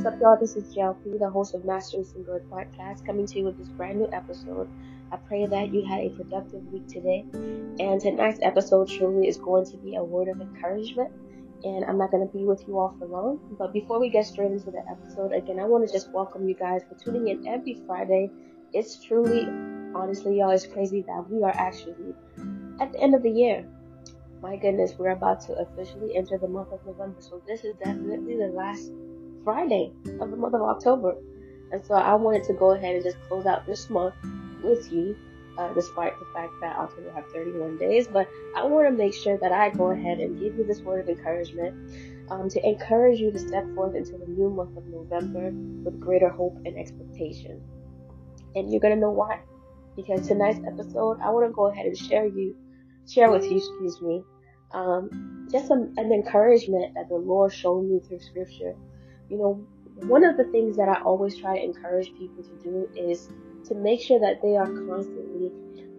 What's up, y'all? This is JLP, the host of Mastering Single podcast, coming to you with this brand new episode. I pray that you had a productive week today. And tonight's episode truly is going to be a word of encouragement. And I'm not going to be with you all for long. But before we get straight into the episode, again, I want to just welcome you guys for tuning in every Friday. It's truly, honestly, y'all, it's crazy that we are actually at the end of the year. My goodness, we're about to officially enter the month of November. So this is definitely the last Friday of the month of October. And so I wanted to go ahead and just close out this month with you, uh, despite the fact that October have 31 days. But I want to make sure that I go ahead and give you this word of encouragement um, to encourage you to step forth into the new month of November with greater hope and expectation. And you're going to know why. Because tonight's episode, I want to go ahead and share you share with you, excuse me, um, just an, an encouragement that the Lord showed me through Scripture. You know, one of the things that I always try to encourage people to do is to make sure that they are constantly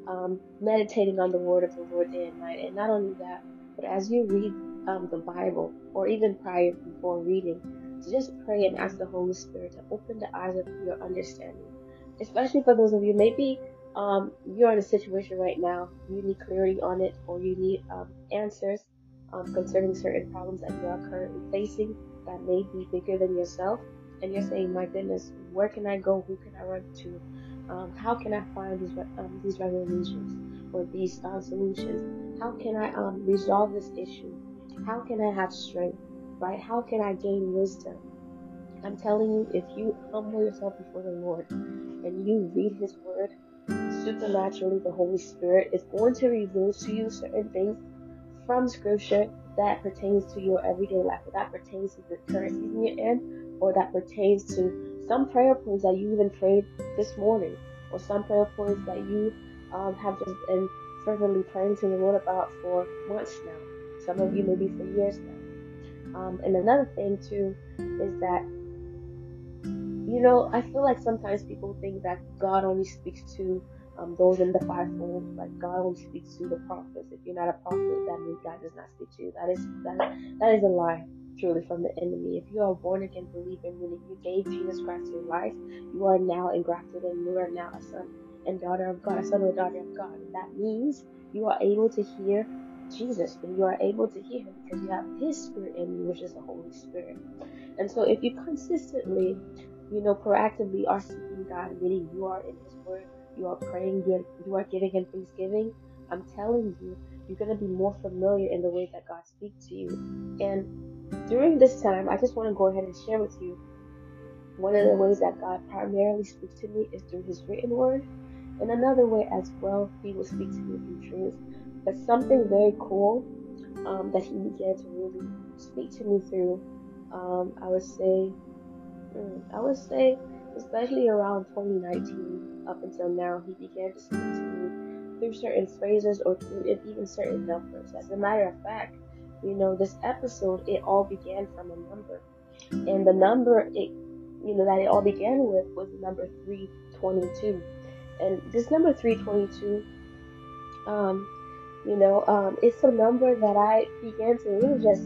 um, meditating on the Word of the Lord day and night. And not only that, but as you read um, the Bible, or even prior before reading, to just pray and ask the Holy Spirit to open the eyes of your understanding. Especially for those of you, maybe um, you're in a situation right now, you need clarity on it, or you need um, answers um, concerning certain problems that you are currently facing that may be bigger than yourself, and you're saying, "My goodness, where can I go? Who can I run to? Um, how can I find these um, these resolutions or these uh, solutions? How can I um, resolve this issue? How can I have strength? Right? How can I gain wisdom?" I'm telling you, if you humble yourself before the Lord and you read His Word supernaturally the Holy Spirit is going to reveal to you certain things from Scripture that pertains to your everyday life, or that pertains to the current season you're in, or that pertains to some prayer points that you even prayed this morning, or some prayer points that you um, have just been fervently praying to the Lord about for months now. Some of you maybe for years now. Um, and another thing too is that you know I feel like sometimes people think that God only speaks to um, those in the fivefold, like God only speaks to the prophets. If you're not a prophet, that means God does not speak to you. That is that that is a lie, truly from the enemy. If you are born again believer, meaning you gave Jesus Christ your life, you are now engrafted and you are now a son and daughter of God, a son or daughter of God. That means you are able to hear Jesus, and you are able to hear him because you have his spirit in you, which is the Holy Spirit. And so if you consistently, you know, proactively are seeking God, meaning you are in his word, you are praying, you are, you are giving Him thanksgiving, I'm telling you, you're going to be more familiar in the way that God speaks to you. And during this time, I just want to go ahead and share with you one of the ways that God primarily speaks to me is through His written word. And another way as well, He will speak to me through truth. But something very cool um, that He began to really speak to me through, um, I would say, mm, I would say, especially around 2019 up until now, he began to speak to me through certain phrases or through even certain numbers. As a matter of fact, you know, this episode, it all began from a number. And the number it you know that it all began with was number 322. And this number 322 um you know, um, it's a number that I began to really just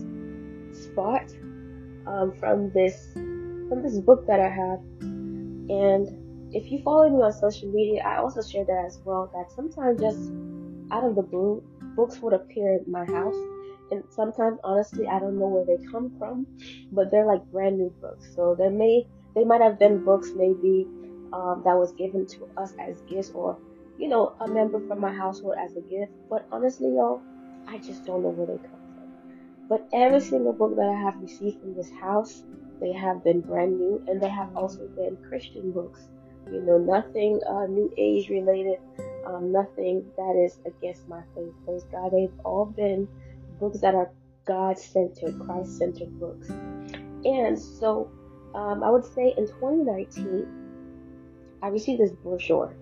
spot um, from this from this book that I have, and if you follow me on social media, I also share that as well. That sometimes just out of the blue, books would appear in my house, and sometimes honestly, I don't know where they come from, but they're like brand new books. So there may they might have been books maybe um, that was given to us as gifts, or you know, a member from my household as a gift. But honestly, y'all, I just don't know where they come from. But every single book that I have received from this house, they have been brand new, and they have also been Christian books you know, nothing uh, New Age related, um, nothing that is against my faith. Praise God. They've all been books that are God centered, Christ centered books. And so um, I would say in 2019, I received this brochure.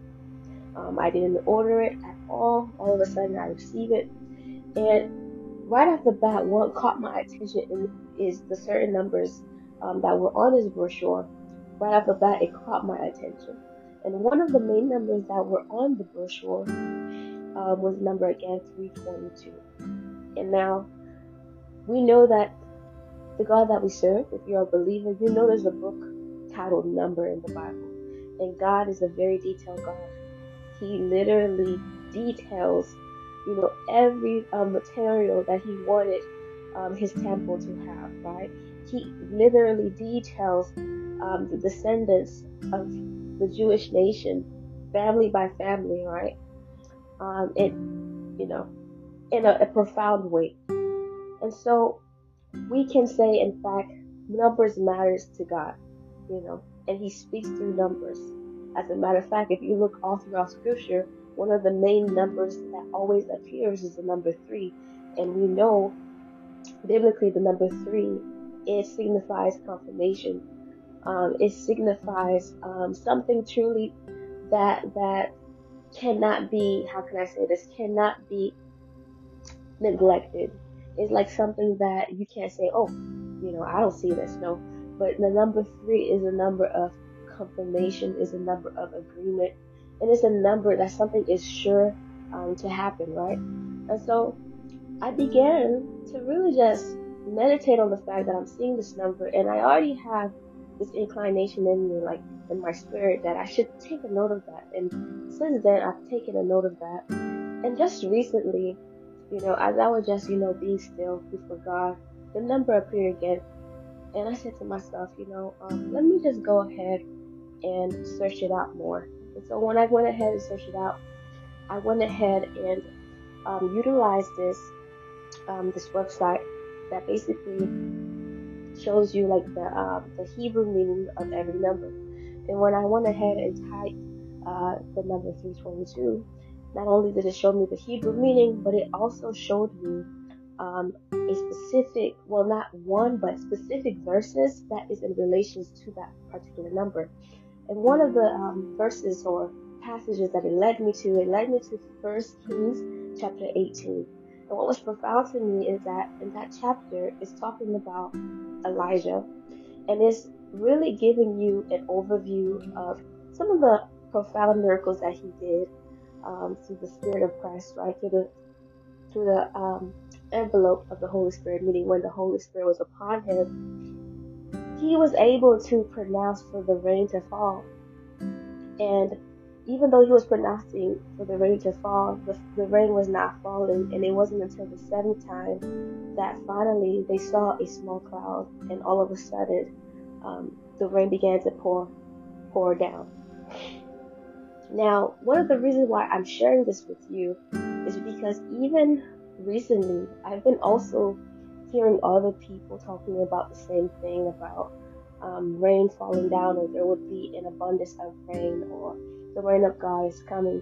Um, I didn't order it at all. All of a sudden, I received it. And right off the bat, what caught my attention is the certain numbers um, that were on this brochure right off the bat, it caught my attention. And one of the main numbers that were on the brochure um, was number again 322. And now we know that the God that we serve, if you're a believer, you know there's a book titled Number in the Bible. And God is a very detailed God. He literally details, you know, every uh, material that He wanted um, His temple to have, right? He literally details um, the descendants of the Jewish nation, family by family, right? Um, it, you know, in a, a profound way. And so we can say, in fact, numbers matters to God, you know, and He speaks through numbers. As a matter of fact, if you look all throughout Scripture, one of the main numbers that always appears is the number three, and we know biblically the number three it signifies confirmation. Um, it signifies um, something truly that that cannot be how can I say this cannot be neglected. It's like something that you can't say, oh, you know, I don't see this. No, but the number three is a number of confirmation, is a number of agreement, and it's a number that something is sure um, to happen, right? And so I began to really just meditate on the fact that I'm seeing this number, and I already have this inclination in me, like in my spirit, that I should take a note of that. And since then, I've taken a note of that. And just recently, you know, as I was just, you know, being still before God, the number appeared again. And I said to myself, you know, um, let me just go ahead and search it out more. And so when I went ahead and searched it out, I went ahead and um, utilized this um, this website that basically shows you like the uh, the Hebrew meaning of every number. And when I went ahead and typed uh, the number 322, not only did it show me the Hebrew meaning, but it also showed me um, a specific, well, not one, but specific verses that is in relation to that particular number. And one of the um, verses or passages that it led me to, it led me to First Kings chapter 18. And what was profound to me is that in that chapter, it's talking about Elijah, and it's really giving you an overview of some of the profound miracles that he did um, through the Spirit of Christ, right? Through the through the um, envelope of the Holy Spirit, meaning when the Holy Spirit was upon him, he was able to pronounce for the rain to fall. And even though he was pronouncing for the rain to fall, the, the rain was not falling. And it wasn't until the seventh time that finally they saw a small cloud, and all of a sudden, um, the rain began to pour, pour down. Now, one of the reasons why I'm sharing this with you is because even recently, I've been also hearing other people talking about the same thing about um, rain falling down, or there would be an abundance of rain, or the rain of God is coming.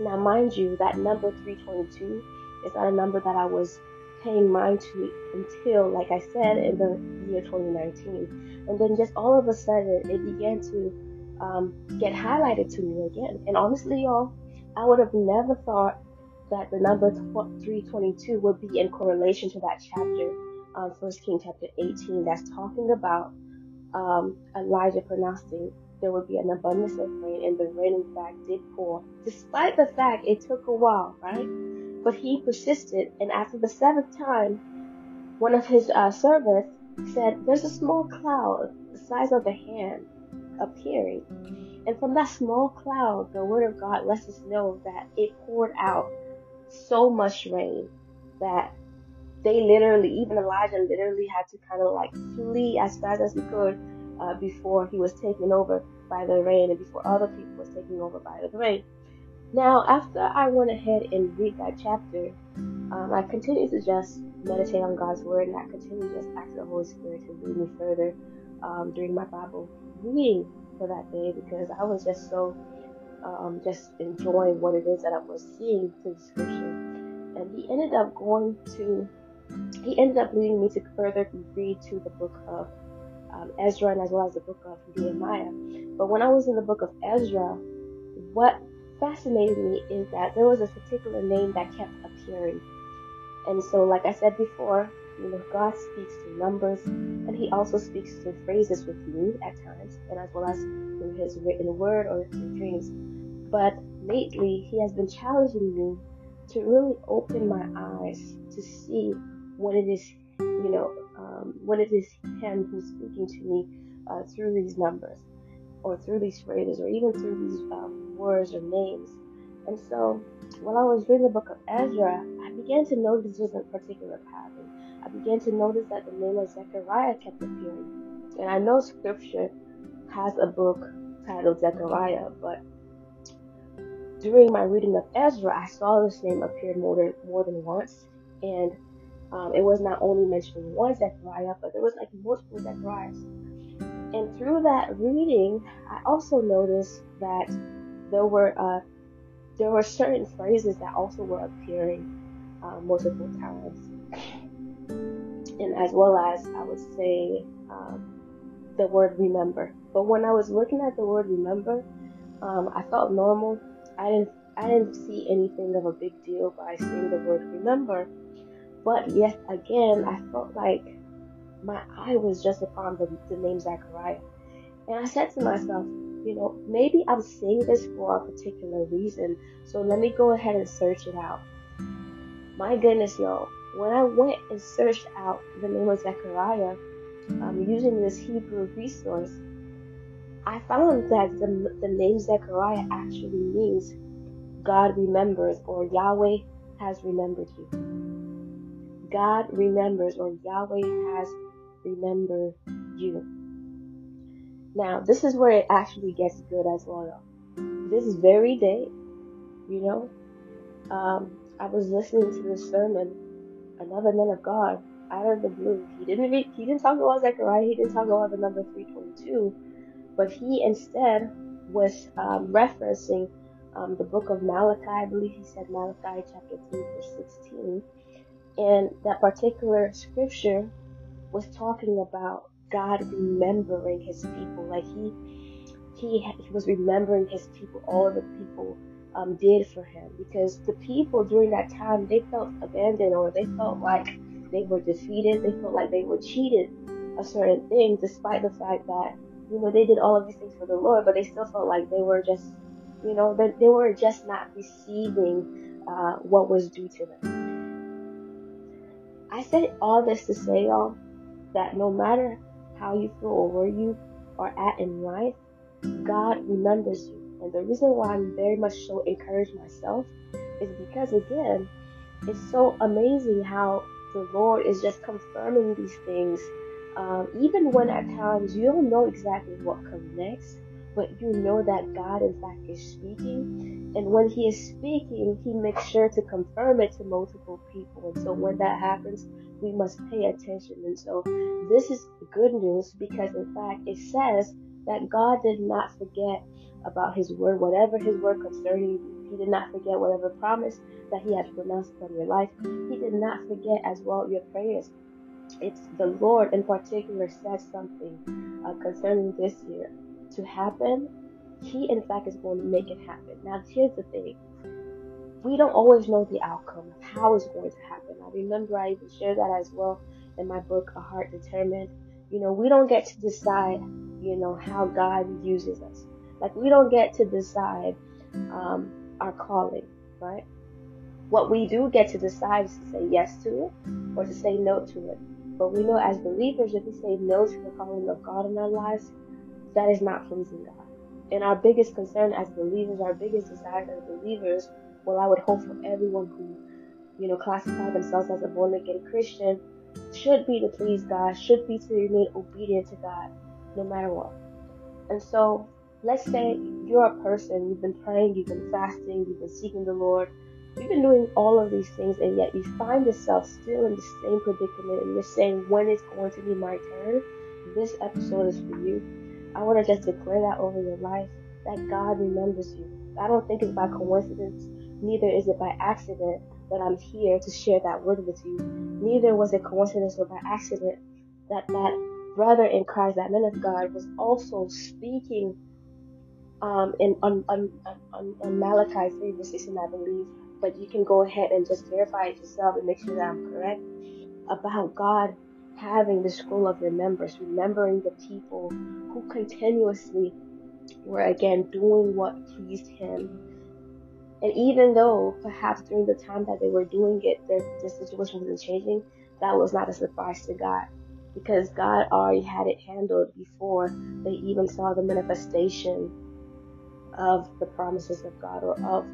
Now, mind you, that number 322 is not a number that I was paying mind to until, like I said, in the year 2019. And then just all of a sudden, it began to um, get highlighted to me again. And honestly, y'all, I would have never thought that the number 322 would be in correlation to that chapter, um, First King chapter 18, that's talking about um, Elijah pronouncing there would be an abundance of rain, and the rain in fact did pour, despite the fact it took a while, right? But he persisted, and after the seventh time, one of his uh, servants said, "There's a small cloud the size of a hand appearing. And from that small cloud, the word of God lets us know that it poured out so much rain that they literally, even Elijah literally had to kind of like flee as fast as he could uh, before he was taken over by the rain and before other people was taken over by the rain. Now, after I went ahead and read that chapter, um, I continued to just meditate on God's word and I continued just ask the Holy Spirit to lead me further um, during my Bible reading for that day because I was just so um, just enjoying what it is that I was seeing through the scripture. And he ended up going to, he ended up leading me to further read to the book of um, Ezra and as well as the book of Nehemiah. But when I was in the book of Ezra, what fascinated me is that there was a particular name that kept appearing. And so, like I said before, you know, God speaks through numbers, and He also speaks through phrases with me at times, and as well as through His written word or through dreams. But lately, He has been challenging me to really open my eyes to see what it is you know, um, when it is Him who's speaking to me uh, through these numbers or through these phrases or even through these um, words or names. And so while I was reading the book of Ezra, I began to notice this particular pattern. I began to notice that the name of Zechariah kept appearing. And I know scripture has a book titled Zechariah, but during my reading of Ezra, I saw this name appear more than, more than once. And um, it was not only mentioning one Zechariah, but there was like multiple Zechariahs. And through that reading, I also noticed that there were uh, there were certain phrases that also were appearing uh, multiple times, and as well as I would say um, the word remember. But when I was looking at the word remember, um, I felt normal. I didn't I didn't see anything of a big deal by seeing the word remember. But yet again, I felt like my eye was just upon the, the name Zechariah. And I said to myself, you know, maybe I'm saying this for a particular reason, so let me go ahead and search it out. My goodness, y'all, when I went and searched out the name of Zechariah um, using this Hebrew resource, I found that the, the name Zechariah actually means God remembers or Yahweh has remembered you. God remembers or Yahweh has remembered you. Now, this is where it actually gets good as well. This very day, you know, um, I was listening to this sermon, another man of God, out of the blue. He didn't he didn't talk about Zechariah, he didn't talk about the number 322, but he instead was um, referencing um, the book of Malachi. I believe he said Malachi chapter 3, verse 16. And that particular scripture was talking about God remembering his people. Like he he he was remembering his people, all the people um, did for him. Because the people during that time they felt abandoned or they felt like they were defeated. They felt like they were cheated a certain thing, despite the fact that you know they did all of these things for the Lord, but they still felt like they were just you know that they were just not receiving uh, what was due to them. I said all this to say, y'all, that no matter how you feel or where you are at in life, God remembers you. And the reason why I'm very much so encouraged myself is because, again, it's so amazing how the Lord is just confirming these things. Um, even when at times you don't know exactly what comes next, but you know that God, in fact, is speaking. And when He is speaking, He makes sure to confirm it to multiple people. And so when that happens, we must pay attention. And so this is good news because, in fact, it says that God did not forget about His word, whatever His word concerning you. He did not forget whatever promise that He had pronounced upon your life. He did not forget as well your prayers. It's the Lord in particular said something uh, concerning this year to happen. He, in fact, is going to make it happen. Now, here's the thing we don't always know the outcome of how it's going to happen. I remember I even shared that as well in my book, A Heart Determined. You know, we don't get to decide, you know, how God uses us. Like, we don't get to decide um, our calling, right? What we do get to decide is to say yes to it or to say no to it. But we know as believers, if we say no to the calling of God in our lives, that is not pleasing God. And our biggest concern as believers, our biggest desire as believers, well, I would hope for everyone who, you know, classify themselves as a born again Christian, should be to please God, should be to remain obedient to God, no matter what. And so, let's say you're a person, you've been praying, you've been fasting, you've been seeking the Lord, you've been doing all of these things, and yet you find yourself still in the same predicament, and you're saying, when is going to be my turn? This episode is for you. I want to just declare that over your life that God remembers you. I don't think it's by coincidence, neither is it by accident that I'm here to share that word with you. Neither was it coincidence or by accident that that brother in Christ, that man of God, was also speaking um, in on, on, on, on Malachi 3 verse 16, I believe. But you can go ahead and just verify it yourself and make sure that I'm correct about God having the scroll of remembrance, remembering the people who continuously were again doing what pleased him. And even though perhaps during the time that they were doing it, the, their situation wasn't changing, that was not a surprise to God because God already had it handled before they even saw the manifestation of the promises of God or of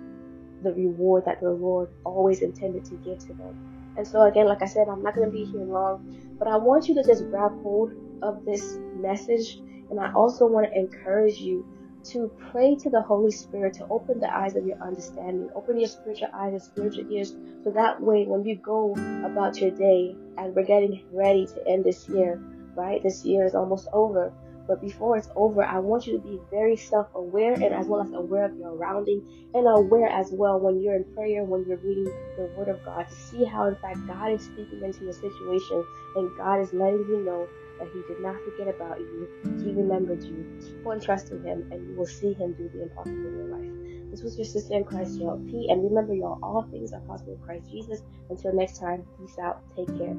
the reward that the Lord always intended to give to them. And so, again, like I said, I'm not going to be here long, but I want you to just grab hold of this message. And I also want to encourage you to pray to the Holy Spirit to open the eyes of your understanding, open your spiritual eyes and spiritual ears, so that way when you go about your day and we're getting ready to end this year, right? This year is almost over. But before it's over, I want you to be very self-aware and as well as aware of your surrounding and aware as well when you're in prayer, when you're reading the Word of God, to see how in fact God is speaking into your situation and God is letting you know that He did not forget about you. He remembered you. Keep on trusting Him, and you will see Him do the impossible in your life. This was your sister in Christ, y'all. P. And remember, y'all, all things are possible in Christ Jesus. Until next time, peace out. Take care.